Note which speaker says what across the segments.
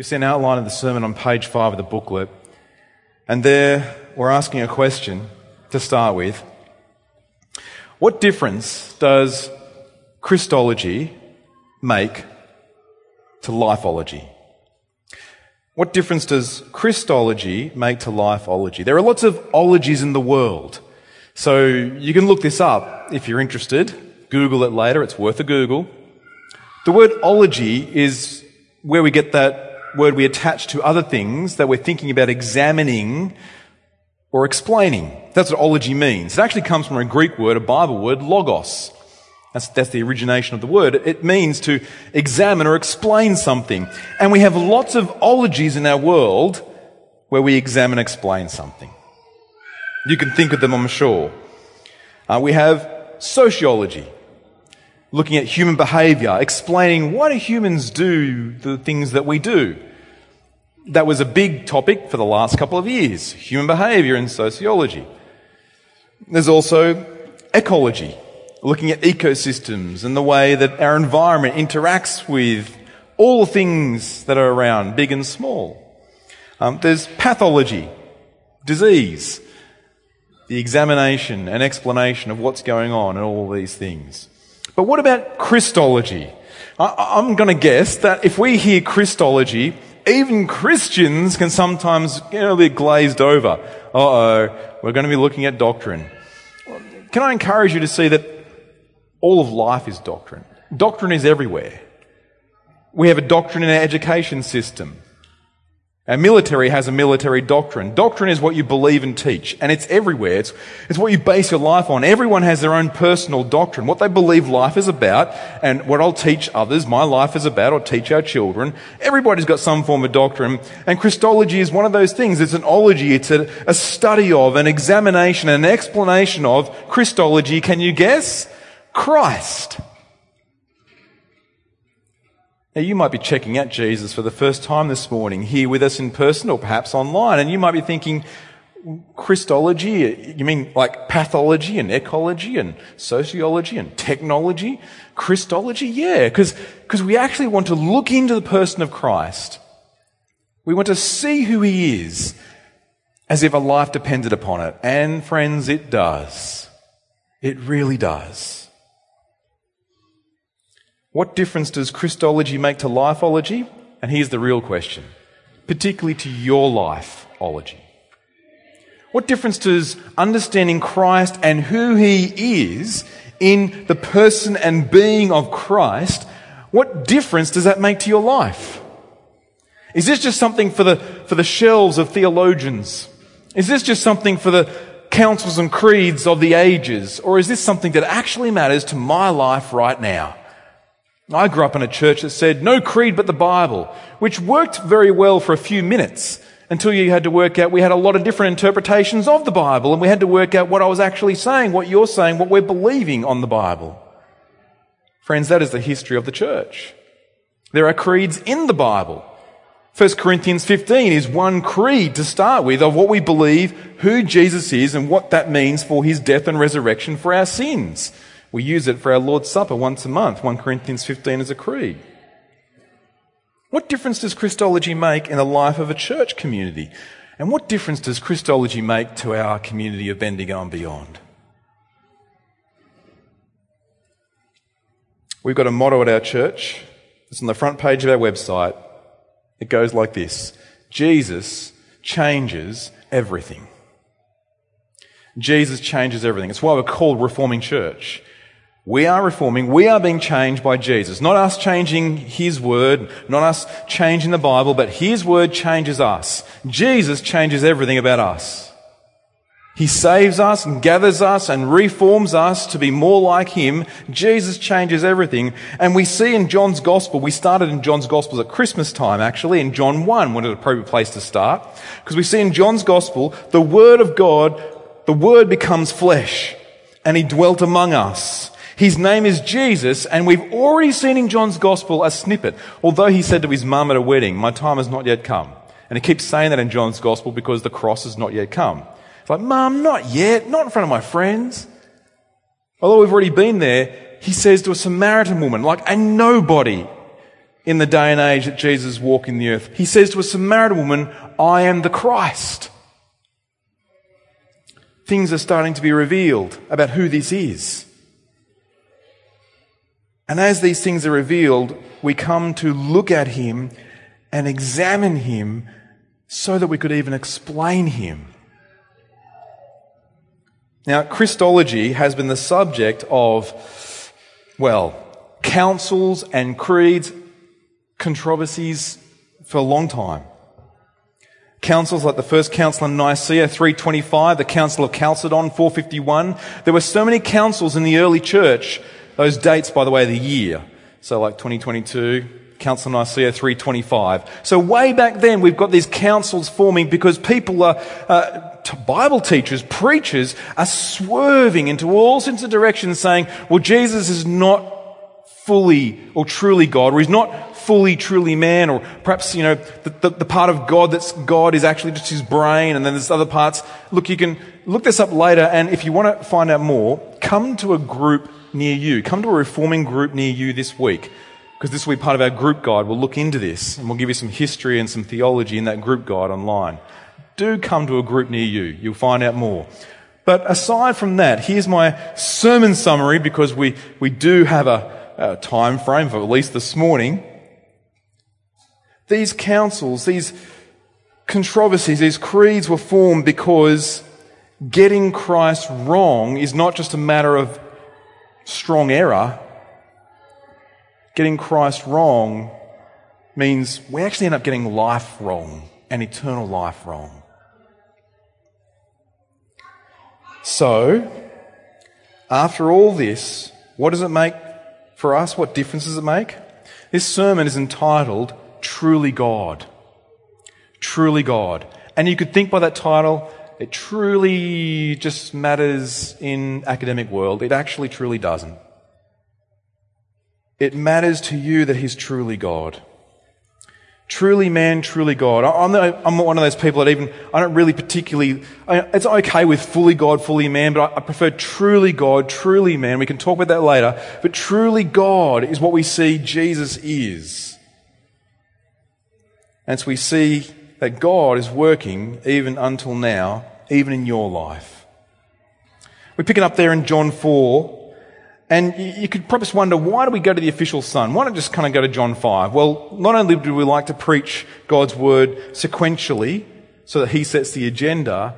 Speaker 1: You see an outline of the sermon on page five of the booklet. And there we're asking a question to start with. What difference does Christology make to lifeology? What difference does Christology make to lifeology? There are lots of ologies in the world. So you can look this up if you're interested. Google it later. It's worth a Google. The word ology is where we get that word we attach to other things that we're thinking about examining or explaining. That's what ology means. It actually comes from a Greek word, a Bible word, logos. That's, that's the origination of the word. It means to examine or explain something. And we have lots of ologies in our world where we examine and explain something. You can think of them, I'm sure. Uh, we have sociology, looking at human behavior, explaining why do humans do the things that we do. That was a big topic for the last couple of years, human behavior and sociology. There's also ecology, looking at ecosystems and the way that our environment interacts with all the things that are around, big and small. Um, there's pathology, disease, the examination and explanation of what's going on and all these things. But what about Christology? I, I'm going to guess that if we hear Christology, even Christians can sometimes get a bit glazed over. Uh oh, we're going to be looking at doctrine. Can I encourage you to see that all of life is doctrine. Doctrine is everywhere. We have a doctrine in our education system. Our military has a military doctrine. Doctrine is what you believe and teach, and it's everywhere. It's, it's what you base your life on. Everyone has their own personal doctrine, what they believe life is about, and what I'll teach others, my life is about, or teach our children. Everybody's got some form of doctrine, and Christology is one of those things. It's an ology, it's a, a study of, an examination, an explanation of Christology. Can you guess? Christ. Now, you might be checking out Jesus for the first time this morning, here with us in person or perhaps online, and you might be thinking, Christology? You mean like pathology and ecology and sociology and technology? Christology? Yeah, because we actually want to look into the person of Christ. We want to see who he is as if a life depended upon it. And friends, it does. It really does. What difference does Christology make to lifeology? And here's the real question, particularly to your lifeology. What difference does understanding Christ and who he is in the person and being of Christ, what difference does that make to your life? Is this just something for the, for the shelves of theologians? Is this just something for the councils and creeds of the ages? Or is this something that actually matters to my life right now? I grew up in a church that said no creed but the Bible, which worked very well for a few minutes until you had to work out we had a lot of different interpretations of the Bible and we had to work out what I was actually saying, what you're saying, what we're believing on the Bible. Friends, that is the history of the church. There are creeds in the Bible. 1 Corinthians 15 is one creed to start with of what we believe, who Jesus is, and what that means for his death and resurrection for our sins. We use it for our Lord's Supper once a month. 1 Corinthians 15 is a creed. What difference does Christology make in the life of a church community? And what difference does Christology make to our community of Bendigo and beyond? We've got a motto at our church. It's on the front page of our website. It goes like this Jesus changes everything. Jesus changes everything. It's why we're called Reforming Church. We are reforming. We are being changed by Jesus. Not us changing His Word, not us changing the Bible, but His Word changes us. Jesus changes everything about us. He saves us and gathers us and reforms us to be more like Him. Jesus changes everything. And we see in John's Gospel, we started in John's Gospel at Christmas time actually, in John 1, what an appropriate place to start. Because we see in John's Gospel, the Word of God, the Word becomes flesh and He dwelt among us. His name is Jesus, and we've already seen in John's gospel a snippet. Although he said to his mum at a wedding, My time has not yet come. And he keeps saying that in John's gospel because the cross has not yet come. It's like, Mum, not yet, not in front of my friends. Although we've already been there, he says to a Samaritan woman, like a nobody in the day and age that Jesus walked in the earth. He says to a Samaritan woman, I am the Christ. Things are starting to be revealed about who this is. And as these things are revealed, we come to look at him and examine him so that we could even explain him. Now, Christology has been the subject of, well, councils and creeds, controversies for a long time. Councils like the first council in Nicaea 325, the council of Chalcedon 451. There were so many councils in the early church. Those dates, by the way, the year. So like 2022, Council Nicaea 325. So way back then, we've got these councils forming because people are, uh, Bible teachers, preachers are swerving into all sorts of directions saying, well, Jesus is not fully or truly God, or he's not fully, truly man, or perhaps, you know, the, the, the, part of God that's God is actually just his brain, and then there's other parts. Look, you can look this up later, and if you want to find out more, come to a group near you. Come to a reforming group near you this week, because this will be part of our group guide. We'll look into this, and we'll give you some history and some theology in that group guide online. Do come to a group near you. You'll find out more. But aside from that, here's my sermon summary because we, we do have a, uh, time frame for at least this morning. These councils, these controversies, these creeds were formed because getting Christ wrong is not just a matter of strong error. Getting Christ wrong means we actually end up getting life wrong and eternal life wrong. So, after all this, what does it make for us, what difference does it make? This sermon is entitled Truly God. Truly God. And you could think by that title, it truly just matters in academic world. It actually truly doesn't. It matters to you that He's truly God. Truly man, truly God. I'm, the, I'm not one of those people that even, I don't really particularly, it's okay with fully God, fully man, but I, I prefer truly God, truly man. We can talk about that later. But truly God is what we see Jesus is. And so we see that God is working even until now, even in your life. We pick it up there in John 4, and you could perhaps wonder, why do we go to the official son? Why not just kind of go to John 5? Well, not only do we like to preach God's word sequentially, so that he sets the agenda,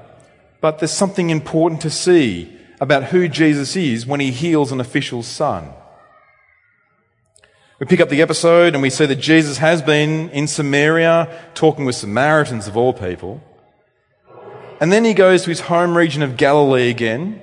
Speaker 1: but there's something important to see about who Jesus is when he heals an official son. We pick up the episode and we see that Jesus has been in Samaria talking with Samaritans of all people. And then he goes to his home region of Galilee again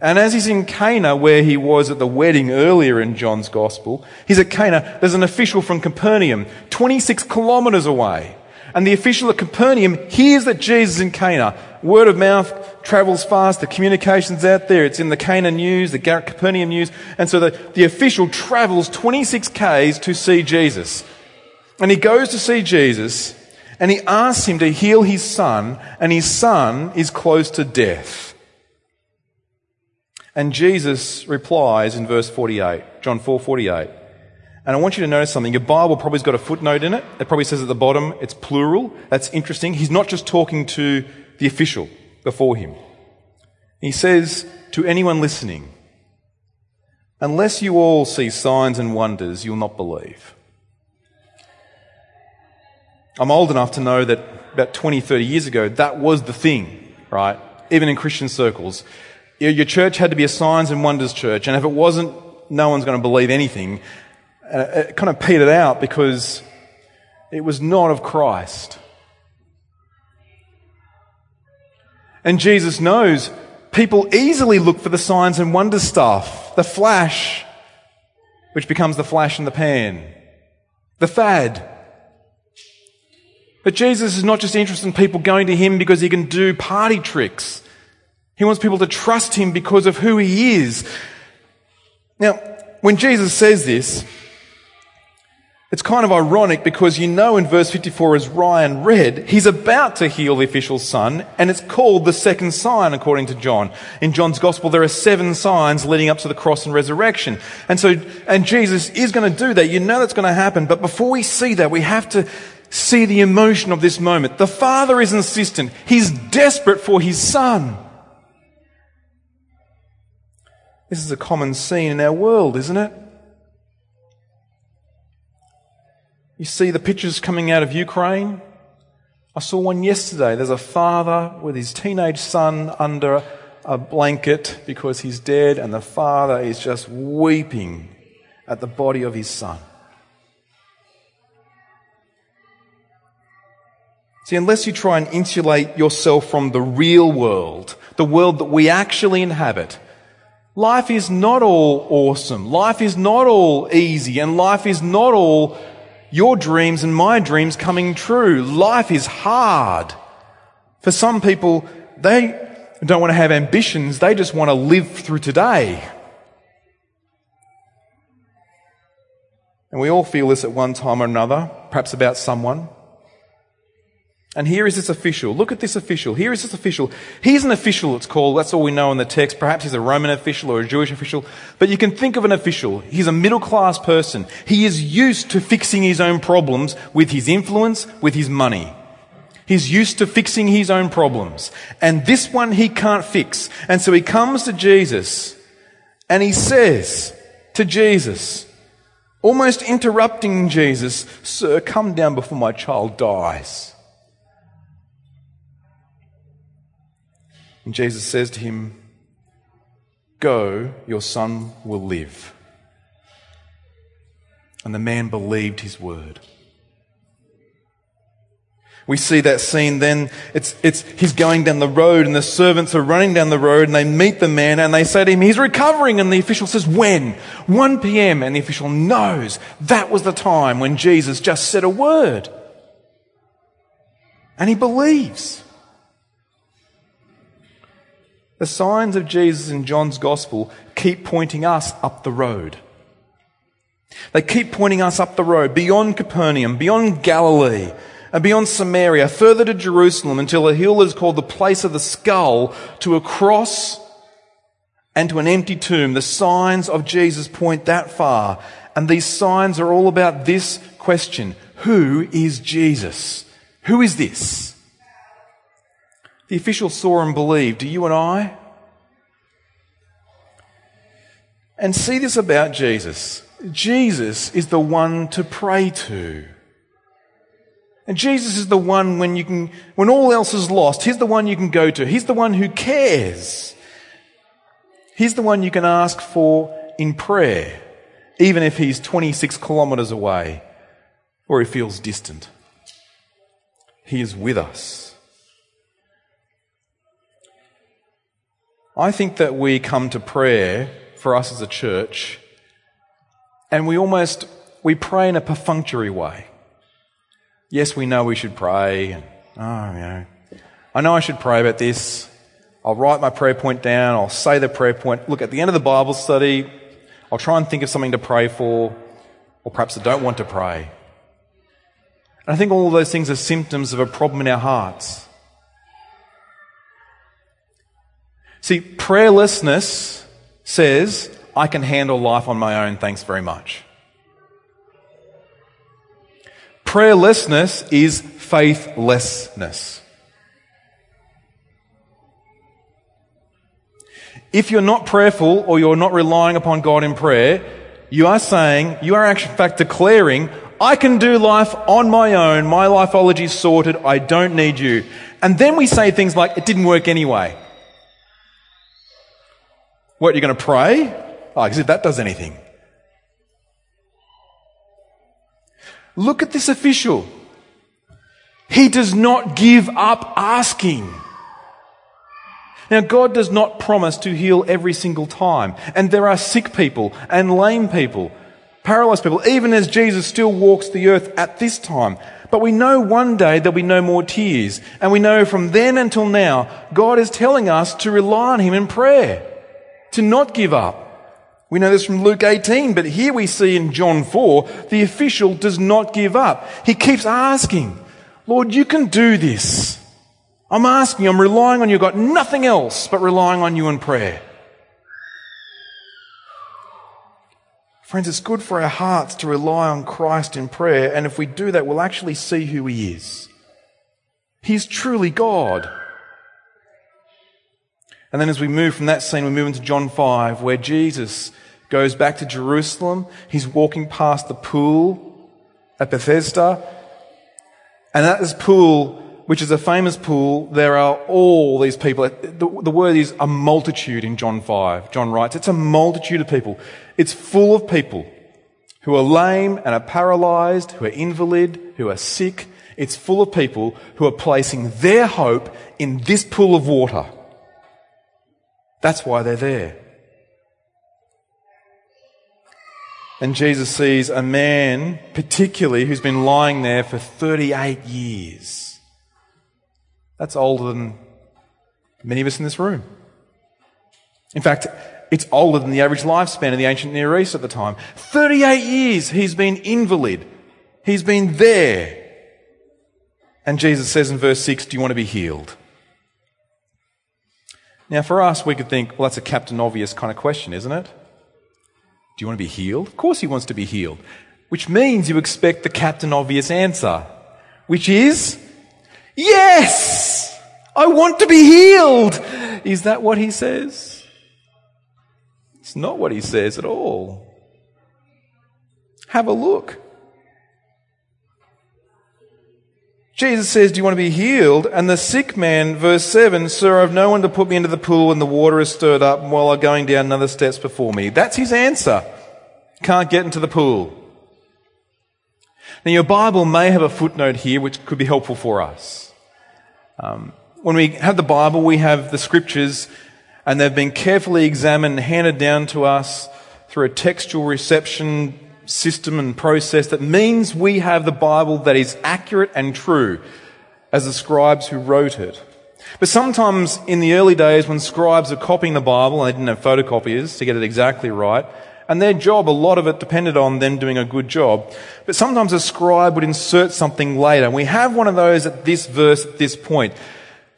Speaker 1: and as he's in Cana, where he was at the wedding earlier in John's Gospel, he's at Cana. There's an official from Capernaum, 26 kilometres away. And the official at Capernaum hears that Jesus is in Cana. Word of mouth travels fast. The communication's out there. It's in the Cana news, the Capernaum news. And so the, the official travels 26 Ks to see Jesus. And he goes to see Jesus and he asks him to heal his son and his son is close to death. And Jesus replies in verse 48, John 4 48. And I want you to notice something. Your Bible probably's got a footnote in it. It probably says at the bottom it's plural. That's interesting. He's not just talking to the official before him. He says to anyone listening, unless you all see signs and wonders, you'll not believe. I'm old enough to know that about 20, 30 years ago, that was the thing, right? Even in Christian circles. Your church had to be a signs and wonders church, and if it wasn't, no one's going to believe anything. And it kind of petered out because it was not of Christ. And Jesus knows people easily look for the signs and wonder stuff, the flash, which becomes the flash in the pan, the fad. But Jesus is not just interested in people going to him because he can do party tricks. He wants people to trust him because of who he is. Now, when Jesus says this, It's kind of ironic because you know in verse 54 as Ryan read, he's about to heal the official's son and it's called the second sign according to John. In John's gospel there are seven signs leading up to the cross and resurrection. And so, and Jesus is going to do that. You know that's going to happen. But before we see that, we have to see the emotion of this moment. The father is insistent. He's desperate for his son. This is a common scene in our world, isn't it? You see the pictures coming out of Ukraine? I saw one yesterday. There's a father with his teenage son under a blanket because he's dead, and the father is just weeping at the body of his son. See, unless you try and insulate yourself from the real world, the world that we actually inhabit, life is not all awesome. Life is not all easy, and life is not all your dreams and my dreams coming true. Life is hard. For some people, they don't want to have ambitions, they just want to live through today. And we all feel this at one time or another, perhaps about someone. And here is this official. Look at this official. Here is this official. He's an official, it's called. That's all we know in the text. Perhaps he's a Roman official or a Jewish official. But you can think of an official. He's a middle class person. He is used to fixing his own problems with his influence, with his money. He's used to fixing his own problems. And this one he can't fix. And so he comes to Jesus and he says to Jesus, almost interrupting Jesus, Sir, come down before my child dies. And Jesus says to him, Go, your son will live. And the man believed his word. We see that scene then, it's, it's, he's going down the road and the servants are running down the road and they meet the man and they say to him, he's recovering. And the official says, when? 1 p.m. And the official knows that was the time when Jesus just said a word. And he believes. The signs of Jesus in John's gospel keep pointing us up the road. They keep pointing us up the road beyond Capernaum, beyond Galilee, and beyond Samaria, further to Jerusalem until a hill is called the place of the skull, to a cross and to an empty tomb. The signs of Jesus point that far. And these signs are all about this question. Who is Jesus? Who is this? The official saw and believed. Do you and I? And see this about Jesus. Jesus is the one to pray to. And Jesus is the one when you can, when all else is lost, He's the one you can go to. He's the one who cares. He's the one you can ask for in prayer, even if He's 26 kilometers away or He feels distant. He is with us. I think that we come to prayer for us as a church and we almost we pray in a perfunctory way. Yes, we know we should pray and oh, you know, I know I should pray about this. I'll write my prayer point down. I'll say the prayer point. Look, at the end of the Bible study, I'll try and think of something to pray for, or perhaps I don't want to pray. And I think all those things are symptoms of a problem in our hearts. See, prayerlessness says, I can handle life on my own, thanks very much. Prayerlessness is faithlessness. If you're not prayerful or you're not relying upon God in prayer, you are saying, you are actually in fact declaring, I can do life on my own. My lifeology is sorted. I don't need you. And then we say things like, it didn't work anyway. What, you're going to pray? Oh, as if that does anything. Look at this official. He does not give up asking. Now, God does not promise to heal every single time. And there are sick people and lame people, paralyzed people, even as Jesus still walks the earth at this time. But we know one day there'll be no more tears. And we know from then until now, God is telling us to rely on Him in prayer to not give up. We know this from Luke 18, but here we see in John 4, the official does not give up. He keeps asking, Lord, you can do this. I'm asking, I'm relying on you. I've got nothing else but relying on you in prayer. Friends, it's good for our hearts to rely on Christ in prayer, and if we do that, we'll actually see who He is. He's truly God. And then as we move from that scene, we move into John 5, where Jesus goes back to Jerusalem. He's walking past the pool at Bethesda. And at this pool, which is a famous pool, there are all these people. The, the, word is a multitude in John 5. John writes, it's a multitude of people. It's full of people who are lame and are paralyzed, who are invalid, who are sick. It's full of people who are placing their hope in this pool of water. That's why they're there. And Jesus sees a man, particularly, who's been lying there for 38 years. That's older than many of us in this room. In fact, it's older than the average lifespan in the ancient Near East at the time. 38 years he's been invalid. He's been there. And Jesus says in verse 6, Do you want to be healed? Now, for us, we could think, well, that's a Captain Obvious kind of question, isn't it? Do you want to be healed? Of course, he wants to be healed. Which means you expect the Captain Obvious answer, which is, yes! I want to be healed! Is that what he says? It's not what he says at all. Have a look. Jesus says, Do you want to be healed? And the sick man, verse 7, Sir, I've no one to put me into the pool and the water is stirred up while I'm going down another steps before me. That's his answer. Can't get into the pool. Now, your Bible may have a footnote here which could be helpful for us. Um, when we have the Bible, we have the scriptures, and they've been carefully examined and handed down to us through a textual reception system and process that means we have the Bible that is accurate and true as the scribes who wrote it. But sometimes in the early days when scribes are copying the Bible and they didn't have photocopiers to get it exactly right, and their job, a lot of it depended on them doing a good job. But sometimes a scribe would insert something later. We have one of those at this verse, at this point.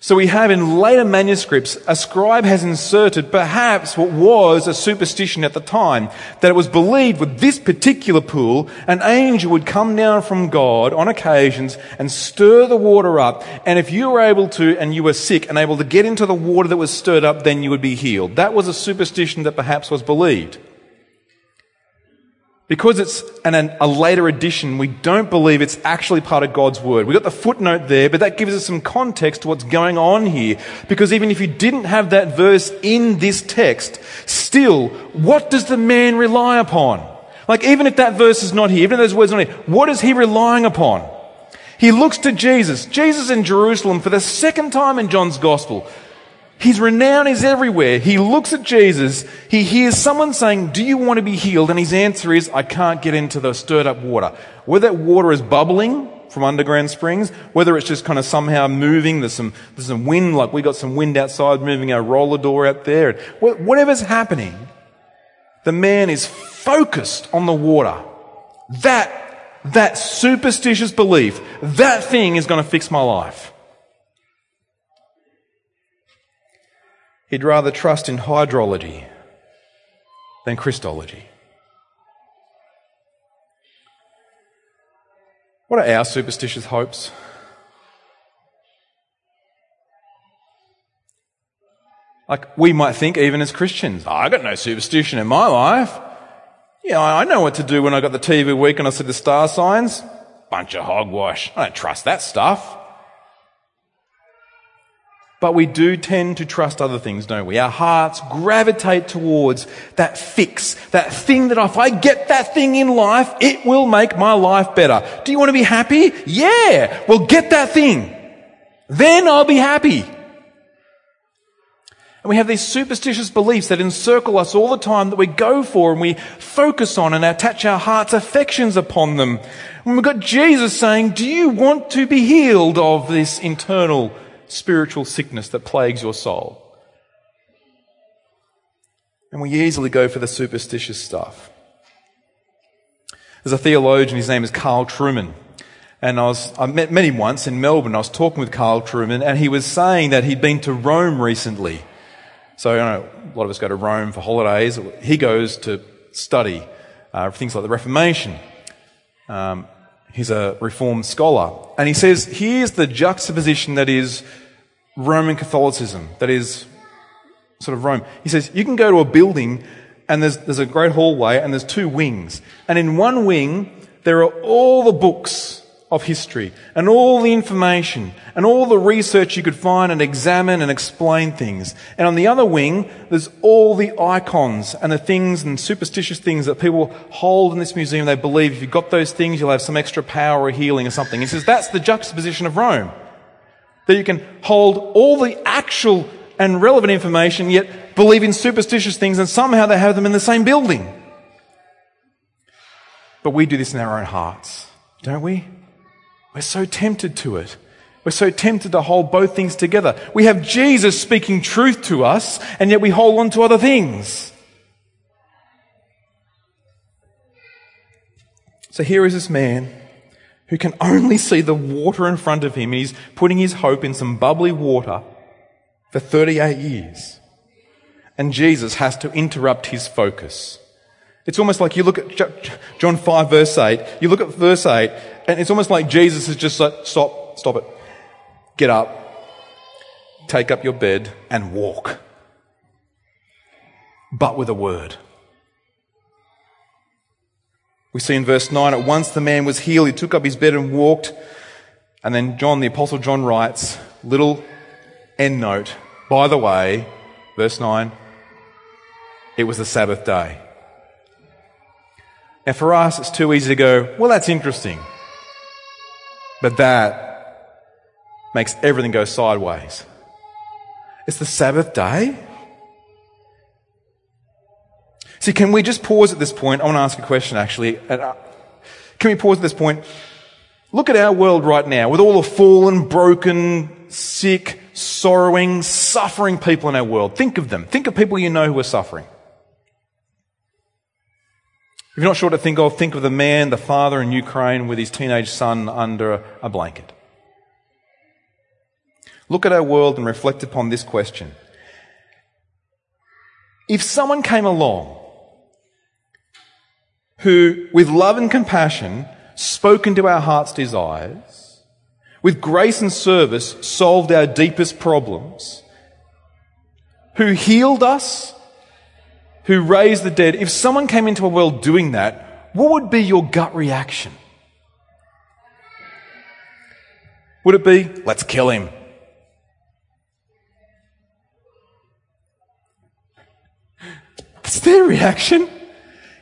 Speaker 1: So we have in later manuscripts, a scribe has inserted perhaps what was a superstition at the time, that it was believed with this particular pool, an angel would come down from God on occasions and stir the water up, and if you were able to, and you were sick, and able to get into the water that was stirred up, then you would be healed. That was a superstition that perhaps was believed. Because it's an, an, a later edition, we don't believe it's actually part of God's Word. We've got the footnote there, but that gives us some context to what's going on here. Because even if you didn't have that verse in this text, still, what does the man rely upon? Like, even if that verse is not here, even if those words are not here, what is he relying upon? He looks to Jesus. Jesus in Jerusalem for the second time in John's Gospel. His renown is everywhere. He looks at Jesus. He hears someone saying, Do you want to be healed? And his answer is, I can't get into the stirred up water. Whether that water is bubbling from underground springs, whether it's just kind of somehow moving, there's some, there's some wind, like we got some wind outside moving our roller door out there. Whatever's happening, the man is focused on the water. That, that superstitious belief, that thing is going to fix my life. He'd rather trust in hydrology than Christology. What are our superstitious hopes? Like we might think, even as Christians, oh, I got no superstition in my life. Yeah, I know what to do when I got the TV week and I see the star signs. Bunch of hogwash. I don't trust that stuff. But we do tend to trust other things, don't we? Our hearts gravitate towards that fix, that thing that if I get that thing in life, it will make my life better. Do you want to be happy? Yeah. Well, get that thing. Then I'll be happy. And we have these superstitious beliefs that encircle us all the time that we go for and we focus on and attach our heart's affections upon them. And we've got Jesus saying, do you want to be healed of this internal spiritual sickness that plagues your soul. And we easily go for the superstitious stuff. There's a theologian, his name is Carl Trueman. And I was, I met, met him once in Melbourne. I was talking with Carl Trueman, and he was saying that he'd been to Rome recently. So, you know, a lot of us go to Rome for holidays. He goes to study uh, things like the Reformation. Um, he's a Reformed scholar. And he says, here's the juxtaposition that is Roman Catholicism, that is sort of Rome. He says, you can go to a building and there's, there's a great hallway and there's two wings. And in one wing, there are all the books of history and all the information and all the research you could find and examine and explain things. And on the other wing, there's all the icons and the things and superstitious things that people hold in this museum. They believe if you've got those things, you'll have some extra power or healing or something. He says that's the juxtaposition of Rome. That you can hold all the actual and relevant information, yet believe in superstitious things and somehow they have them in the same building. But we do this in our own hearts, don't we? We're so tempted to it. We're so tempted to hold both things together. We have Jesus speaking truth to us, and yet we hold on to other things. So here is this man who can only see the water in front of him, and he's putting his hope in some bubbly water for 38 years. And Jesus has to interrupt his focus. It's almost like you look at John 5 verse 8, you look at verse 8, and it's almost like Jesus is just like, stop, stop it. Get up, take up your bed, and walk. But with a word. We see in verse 9, at once the man was healed, he took up his bed and walked. And then John, the Apostle John writes, little end note, by the way, verse 9, it was the Sabbath day. Now for us, it's too easy to go, well, that's interesting. But that makes everything go sideways. It's the Sabbath day. See, can we just pause at this point? I want to ask a question actually. Uh, can we pause at this point? Look at our world right now with all the fallen, broken, sick, sorrowing, suffering people in our world. Think of them. Think of people you know who are suffering. If you're not sure what to think of, think of the man, the father in Ukraine with his teenage son under a blanket. Look at our world and reflect upon this question. If someone came along who, with love and compassion, spoke into our heart's desires, with grace and service, solved our deepest problems, who healed us who raised the dead, if someone came into a world doing that, what would be your gut reaction? Would it be, let's kill him? That's their reaction.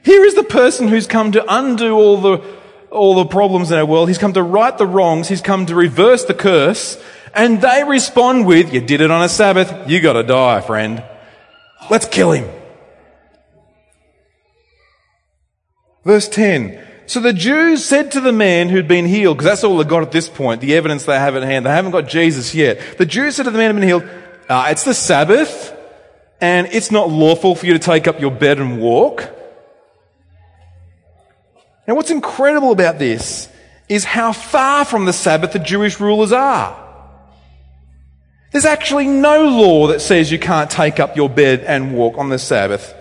Speaker 1: Here is the person who's come to undo all the, all the problems in our world. He's come to right the wrongs. He's come to reverse the curse. And they respond with, you did it on a Sabbath. You gotta die, friend. Let's kill him. Verse 10. So the Jews said to the man who'd been healed, because that's all they got at this point, the evidence they have at hand. They haven't got Jesus yet. The Jews said to the man who'd been healed, uh, it's the Sabbath, and it's not lawful for you to take up your bed and walk. Now what's incredible about this is how far from the Sabbath the Jewish rulers are. There's actually no law that says you can't take up your bed and walk on the Sabbath.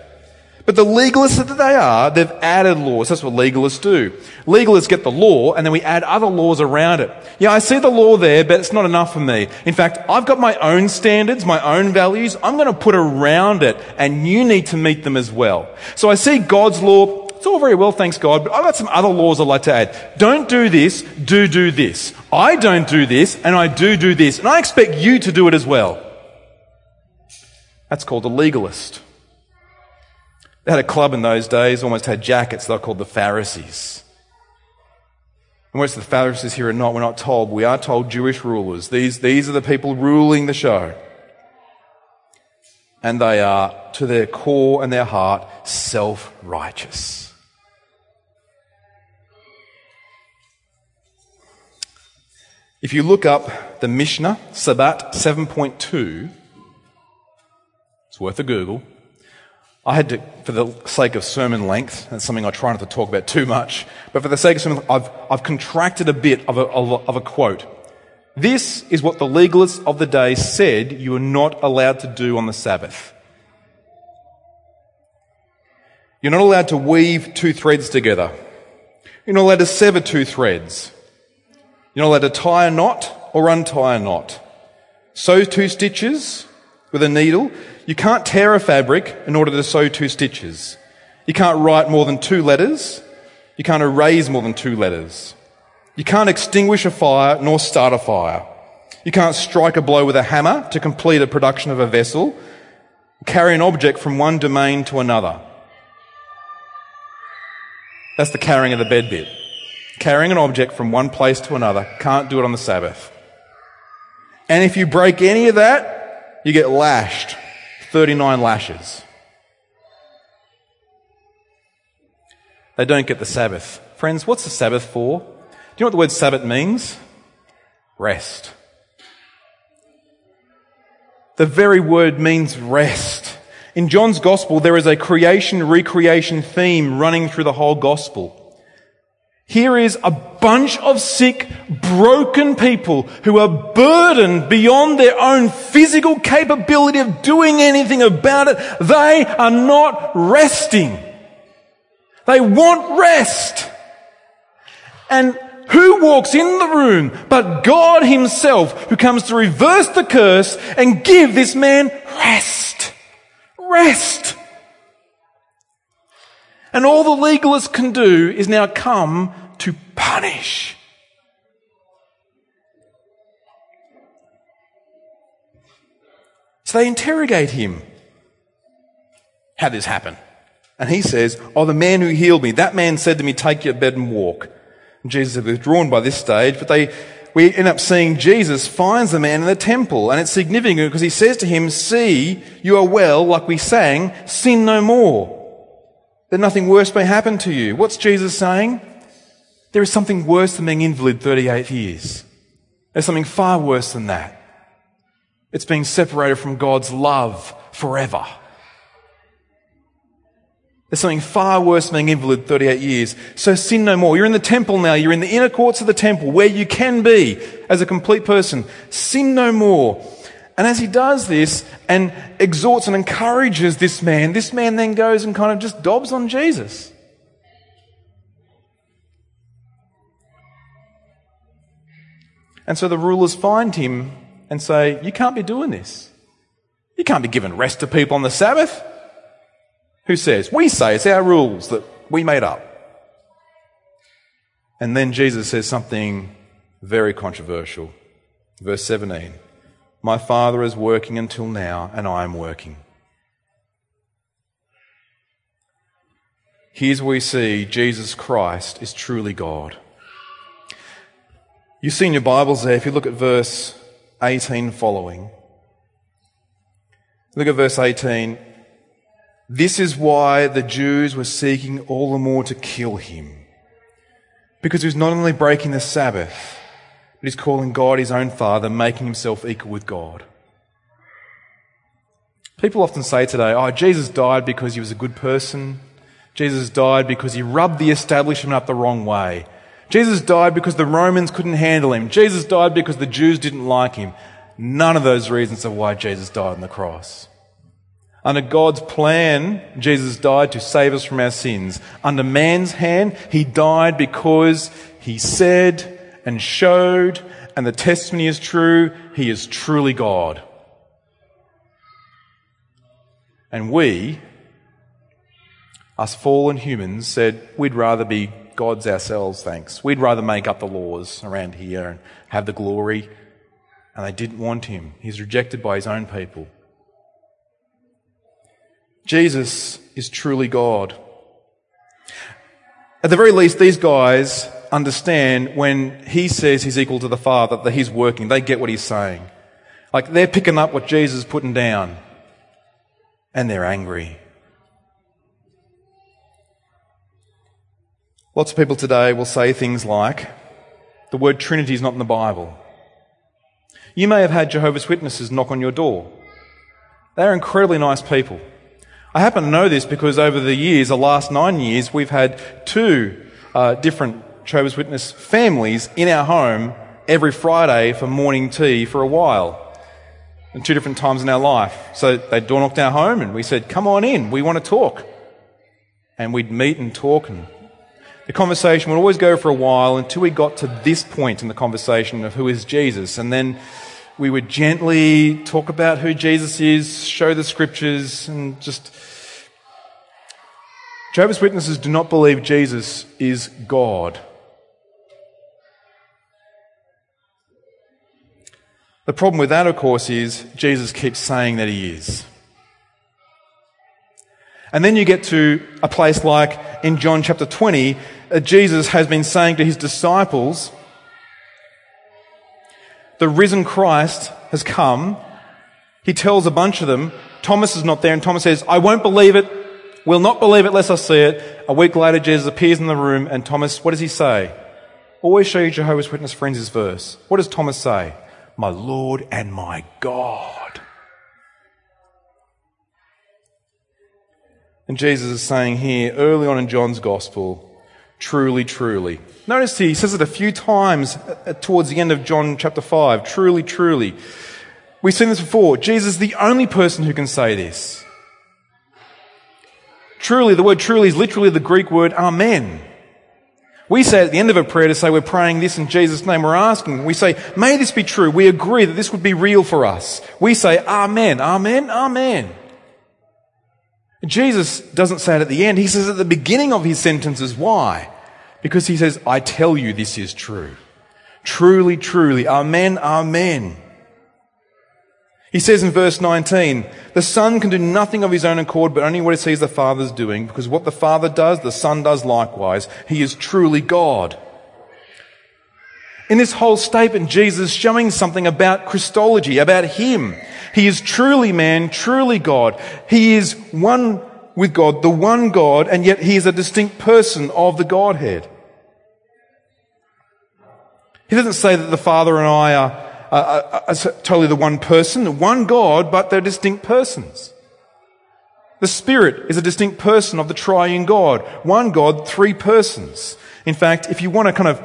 Speaker 1: But the legalists that they are, they've added laws. That's what legalists do. Legalists get the law and then we add other laws around it. Yeah, I see the law there, but it's not enough for me. In fact, I've got my own standards, my own values. I'm going to put around it and you need to meet them as well. So I see God's law. It's all very well, thanks God, but I've got some other laws I'd like to add. Don't do this, do do this. I don't do this and I do do this. And I expect you to do it as well. That's called a legalist. They had a club in those days, almost had jackets, they were called the Pharisees. And whether the Pharisees here are not, we're not told. We are told Jewish rulers. These, these are the people ruling the show. And they are, to their core and their heart, self righteous. If you look up the Mishnah, Sabbat 7.2, it's worth a Google. I had to, for the sake of sermon length, that's something I try not to talk about too much, but for the sake of sermon I've, I've contracted a bit of a, of, a, of a quote. This is what the legalists of the day said you were not allowed to do on the Sabbath. You're not allowed to weave two threads together. You're not allowed to sever two threads. You're not allowed to tie a knot or untie a knot. Sew two stitches with a needle. You can't tear a fabric in order to sew two stitches. You can't write more than two letters. You can't erase more than two letters. You can't extinguish a fire nor start a fire. You can't strike a blow with a hammer to complete a production of a vessel, carry an object from one domain to another. That's the carrying of the bed bit. Carrying an object from one place to another. Can't do it on the Sabbath. And if you break any of that, you get lashed. 39 lashes. They don't get the Sabbath. Friends, what's the Sabbath for? Do you know what the word Sabbath means? Rest. The very word means rest. In John's Gospel, there is a creation recreation theme running through the whole Gospel. Here is a bunch of sick, broken people who are burdened beyond their own physical capability of doing anything about it. They are not resting. They want rest. And who walks in the room but God himself who comes to reverse the curse and give this man rest? Rest. And all the legalists can do is now come to punish. So they interrogate him. How did this happen? And he says, Oh, the man who healed me, that man said to me, Take your bed and walk. And Jesus had withdrawn by this stage, but they, we end up seeing Jesus finds the man in the temple. And it's significant because he says to him, See, you are well, like we sang, sin no more that nothing worse may happen to you. What's Jesus saying? There is something worse than being invalid 38 years. There's something far worse than that. It's being separated from God's love forever. There's something far worse than being invalid 38 years. So sin no more. You're in the temple now. You're in the inner courts of the temple where you can be as a complete person. Sin no more. And as he does this and exhorts and encourages this man, this man then goes and kind of just dobs on Jesus. And so the rulers find him and say, You can't be doing this. You can't be giving rest to people on the Sabbath. Who says? We say it's our rules that we made up. And then Jesus says something very controversial. Verse 17. My Father is working until now, and I am working. Here's where we see Jesus Christ is truly God. You see in your Bibles there, if you look at verse 18 following, look at verse 18. This is why the Jews were seeking all the more to kill him. Because he was not only breaking the Sabbath, but he's calling God his own Father, making himself equal with God. People often say today, oh, Jesus died because he was a good person. Jesus died because he rubbed the establishment up the wrong way. Jesus died because the Romans couldn't handle him. Jesus died because the Jews didn't like him. None of those reasons are why Jesus died on the cross. Under God's plan, Jesus died to save us from our sins. Under man's hand, he died because he said, and showed, and the testimony is true, he is truly God. And we, us fallen humans, said we'd rather be gods ourselves, thanks. We'd rather make up the laws around here and have the glory. And they didn't want him. He's rejected by his own people. Jesus is truly God. At the very least, these guys understand when he says he's equal to the Father, that he's working. They get what he's saying. Like they're picking up what Jesus is putting down. And they're angry. Lots of people today will say things like, the word Trinity is not in the Bible. You may have had Jehovah's Witnesses knock on your door. They're incredibly nice people. I happen to know this because over the years, the last nine years, we've had two uh, different Jehovah's Witness families in our home every Friday for morning tea for a while. And two different times in our life. So they door knocked our home and we said, come on in, we want to talk. And we'd meet and talk and the conversation would always go for a while until we got to this point in the conversation of who is Jesus. And then we would gently talk about who Jesus is, show the scriptures, and just. Jehovah's Witnesses do not believe Jesus is God. The problem with that, of course, is Jesus keeps saying that he is. And then you get to a place like in John chapter 20, uh, Jesus has been saying to his disciples, the risen Christ has come. He tells a bunch of them, Thomas is not there, and Thomas says, I won't believe it, will not believe it unless I see it. A week later, Jesus appears in the room, and Thomas, what does he say? Always show you Jehovah's Witness friends his verse. What does Thomas say? My Lord and my God. And Jesus is saying here, early on in John's Gospel, truly, truly. Notice he says it a few times towards the end of John chapter 5. Truly, truly. We've seen this before. Jesus is the only person who can say this. Truly, the word truly is literally the Greek word amen. We say at the end of a prayer to say we're praying this in Jesus' name. We're asking. We say, may this be true. We agree that this would be real for us. We say, amen, amen, amen. Jesus doesn't say it at the end. He says at the beginning of his sentences. Why? Because he says, I tell you this is true. Truly, truly. Amen, amen. He says in verse 19, the Son can do nothing of his own accord, but only what he sees the Father's doing, because what the Father does, the Son does likewise. He is truly God. In this whole statement, Jesus is showing something about Christology, about Him. He is truly man, truly God. He is one with God, the one God, and yet He is a distinct person of the Godhead. He doesn't say that the Father and I are, totally the one person, the one God, but they're distinct persons. The Spirit is a distinct person of the triune God. One God, three persons. In fact, if you want to kind of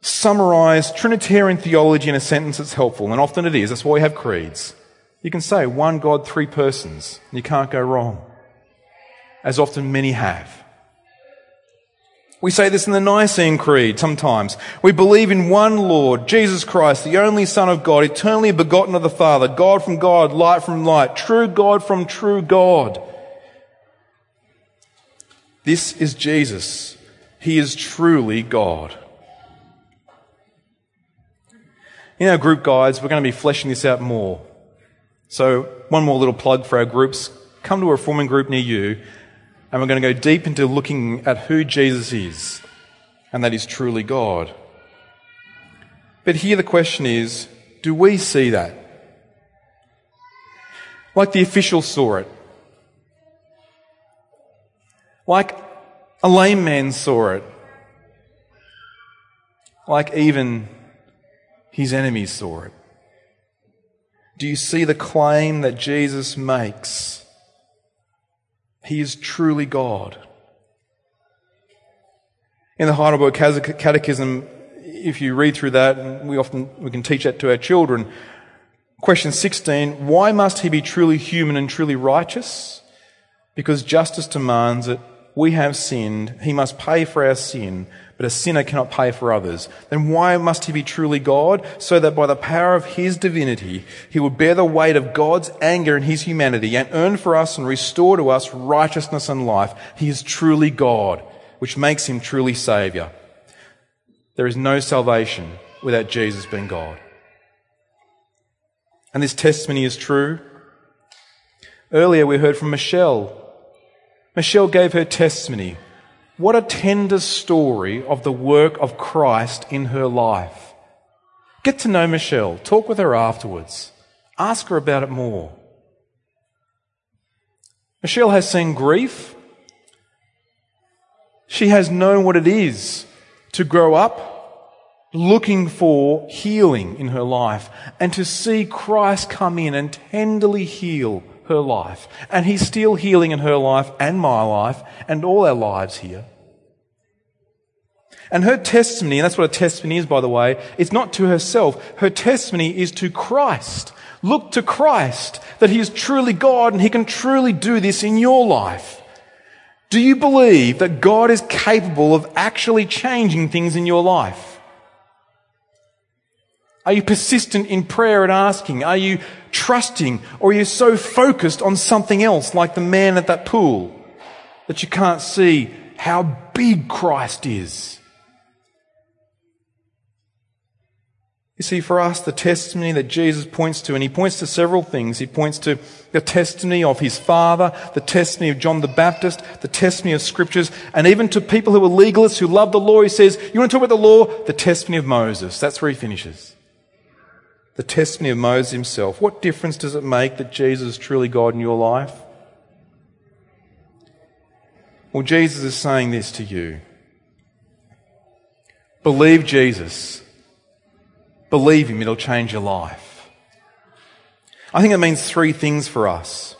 Speaker 1: summarize Trinitarian theology in a sentence that's helpful, and often it is, that's why we have creeds. You can say one God, three persons, you can't go wrong. As often many have. We say this in the Nicene Creed sometimes. We believe in one Lord, Jesus Christ, the only Son of God, eternally begotten of the Father, God from God, light from light, true God from true God. This is Jesus. He is truly God. In our group guides, we're going to be fleshing this out more. So, one more little plug for our groups. Come to a reforming group near you, and we're going to go deep into looking at who Jesus is, and that he's truly God. But here the question is do we see that? Like the official saw it. Like a lame man saw it. Like even his enemies saw it. Do you see the claim that Jesus makes? He is truly God. In the Heidelberg Catechism, if you read through that, and we often we can teach that to our children. Question 16, why must he be truly human and truly righteous? Because justice demands it. We have sinned. He must pay for our sin but a sinner cannot pay for others, then why must he be truly God? So that by the power of his divinity, he would bear the weight of God's anger in his humanity and earn for us and restore to us righteousness and life. He is truly God, which makes him truly Saviour. There is no salvation without Jesus being God. And this testimony is true. Earlier we heard from Michelle. Michelle gave her testimony what a tender story of the work of Christ in her life. Get to know Michelle. Talk with her afterwards. Ask her about it more. Michelle has seen grief. She has known what it is to grow up looking for healing in her life and to see Christ come in and tenderly heal her life. And He's still healing in her life and my life and all our lives here. And her testimony, and that's what a testimony is, by the way, it's not to herself. Her testimony is to Christ. Look to Christ, that He is truly God and He can truly do this in your life. Do you believe that God is capable of actually changing things in your life? Are you persistent in prayer and asking? Are you trusting? Or are you so focused on something else, like the man at that pool, that you can't see how big Christ is? You see, for us, the testimony that Jesus points to, and he points to several things. He points to the testimony of his father, the testimony of John the Baptist, the testimony of scriptures, and even to people who are legalists who love the law. He says, You want to talk about the law? The testimony of Moses. That's where he finishes. The testimony of Moses himself. What difference does it make that Jesus is truly God in your life? Well, Jesus is saying this to you. Believe Jesus Believe Him, it'll change your life. I think it means three things for us.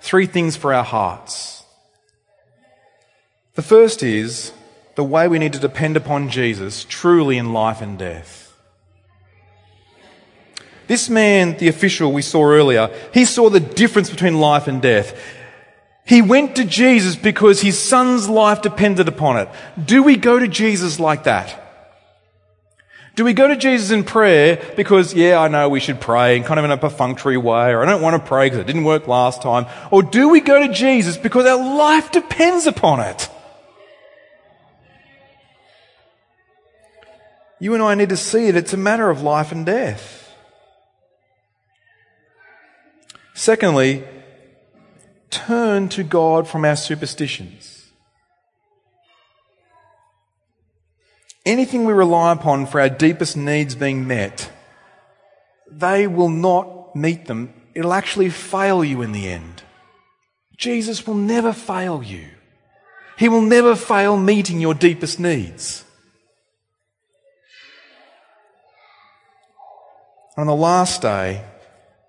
Speaker 1: Three things for our hearts. The first is the way we need to depend upon Jesus truly in life and death. This man, the official we saw earlier, he saw the difference between life and death. He went to Jesus because his son's life depended upon it. Do we go to Jesus like that? Do we go to Jesus in prayer because, yeah, I know we should pray in kind of in a perfunctory way, or I don't want to pray because it didn't work last time? Or do we go to Jesus because our life depends upon it? You and I need to see it. It's a matter of life and death. Secondly, turn to God from our superstitions. anything we rely upon for our deepest needs being met, they will not meet them. It'll actually fail you in the end. Jesus will never fail you. He will never fail meeting your deepest needs. On the last day,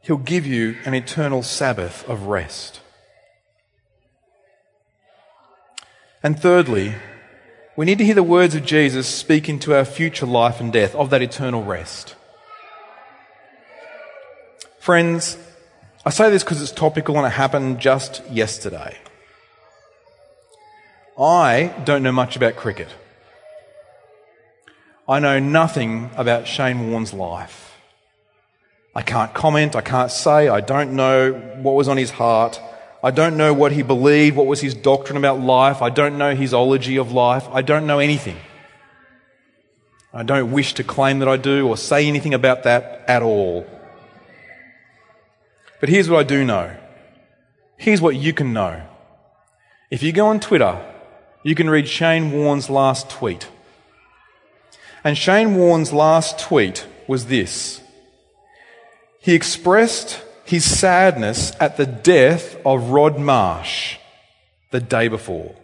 Speaker 1: He'll give you an eternal Sabbath of rest. And thirdly, we need to hear the words of Jesus speak into our future life and death of that eternal rest. Friends, I say this because it's topical and it happened just yesterday. I don't know much about cricket. I know nothing about Shane Warne's life. I can't comment, I can't say, I don't know what was on his heart. I don't know what he believed, what was his doctrine about life. I don't know his ology of life. I don't know anything. I don't wish to claim that I do or say anything about that at all. But here's what I do know. Here's what you can know. If you go on Twitter, you can read Shane Warne's last tweet. And Shane Warne's last tweet was this. He expressed his sadness at the death of Rod Marsh the day before.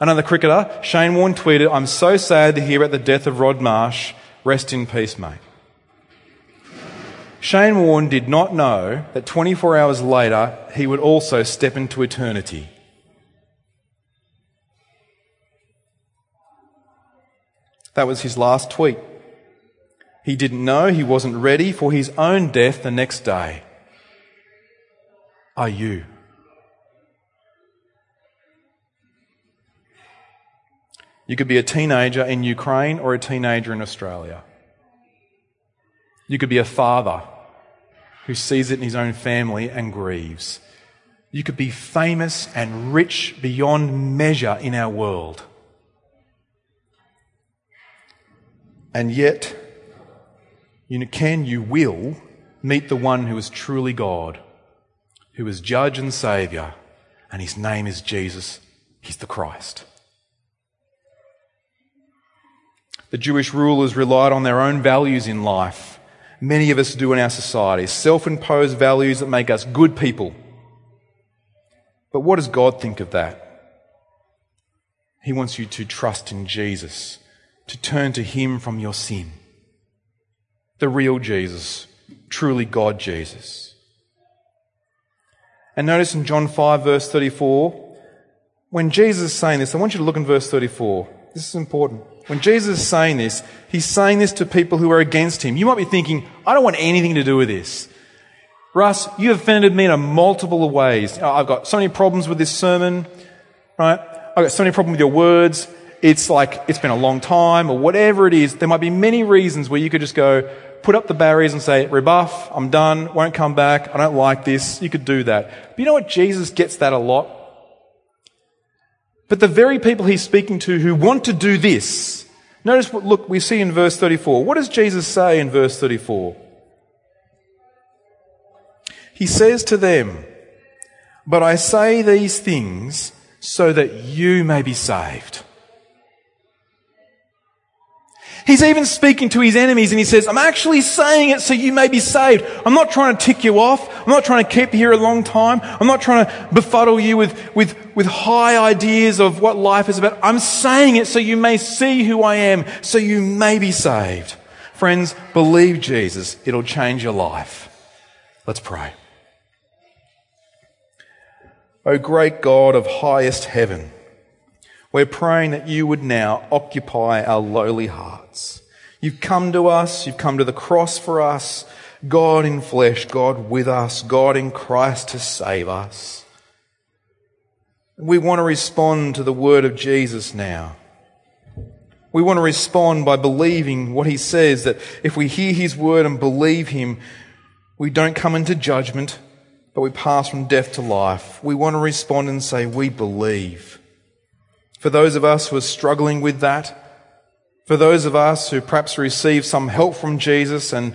Speaker 1: Another cricketer, Shane Warne, tweeted, I'm so sad to hear about the death of Rod Marsh. Rest in peace, mate. Shane Warne did not know that 24 hours later he would also step into eternity. That was his last tweet. He didn't know he wasn't ready for his own death the next day. Are you? You could be a teenager in Ukraine or a teenager in Australia. You could be a father who sees it in his own family and grieves. You could be famous and rich beyond measure in our world. And yet, you can, you will meet the one who is truly God, who is judge and savior, and his name is Jesus. He's the Christ. The Jewish rulers relied on their own values in life. Many of us do in our society. Self imposed values that make us good people. But what does God think of that? He wants you to trust in Jesus, to turn to Him from your sin the real Jesus, truly God Jesus. And notice in John 5 verse 34, when Jesus is saying this, I want you to look in verse 34. This is important. When Jesus is saying this, he's saying this to people who are against him. You might be thinking, I don't want anything to do with this. Russ, you offended me in a multiple of ways. I've got so many problems with this sermon, right? I've got so many problems with your words. It's like, it's been a long time or whatever it is. There might be many reasons where you could just go, put up the barriers and say, rebuff, I'm done, won't come back, I don't like this. You could do that. But you know what? Jesus gets that a lot. But the very people he's speaking to who want to do this, notice what, look, we see in verse 34. What does Jesus say in verse 34? He says to them, But I say these things so that you may be saved. He's even speaking to his enemies and he says, I'm actually saying it so you may be saved. I'm not trying to tick you off. I'm not trying to keep you here a long time. I'm not trying to befuddle you with, with, with high ideas of what life is about. I'm saying it so you may see who I am, so you may be saved. Friends, believe Jesus. It'll change your life. Let's pray. O great God of highest heaven, we're praying that you would now occupy our lowly hearts. You've come to us, you've come to the cross for us, God in flesh, God with us, God in Christ to save us. We want to respond to the word of Jesus now. We want to respond by believing what he says that if we hear his word and believe him, we don't come into judgment, but we pass from death to life. We want to respond and say, We believe. For those of us who are struggling with that, for those of us who perhaps receive some help from Jesus and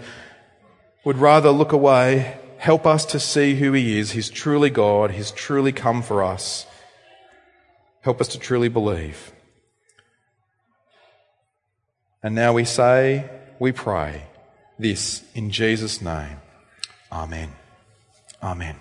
Speaker 1: would rather look away, help us to see who He is. He's truly God. He's truly come for us. Help us to truly believe. And now we say, we pray this in Jesus' name. Amen. Amen.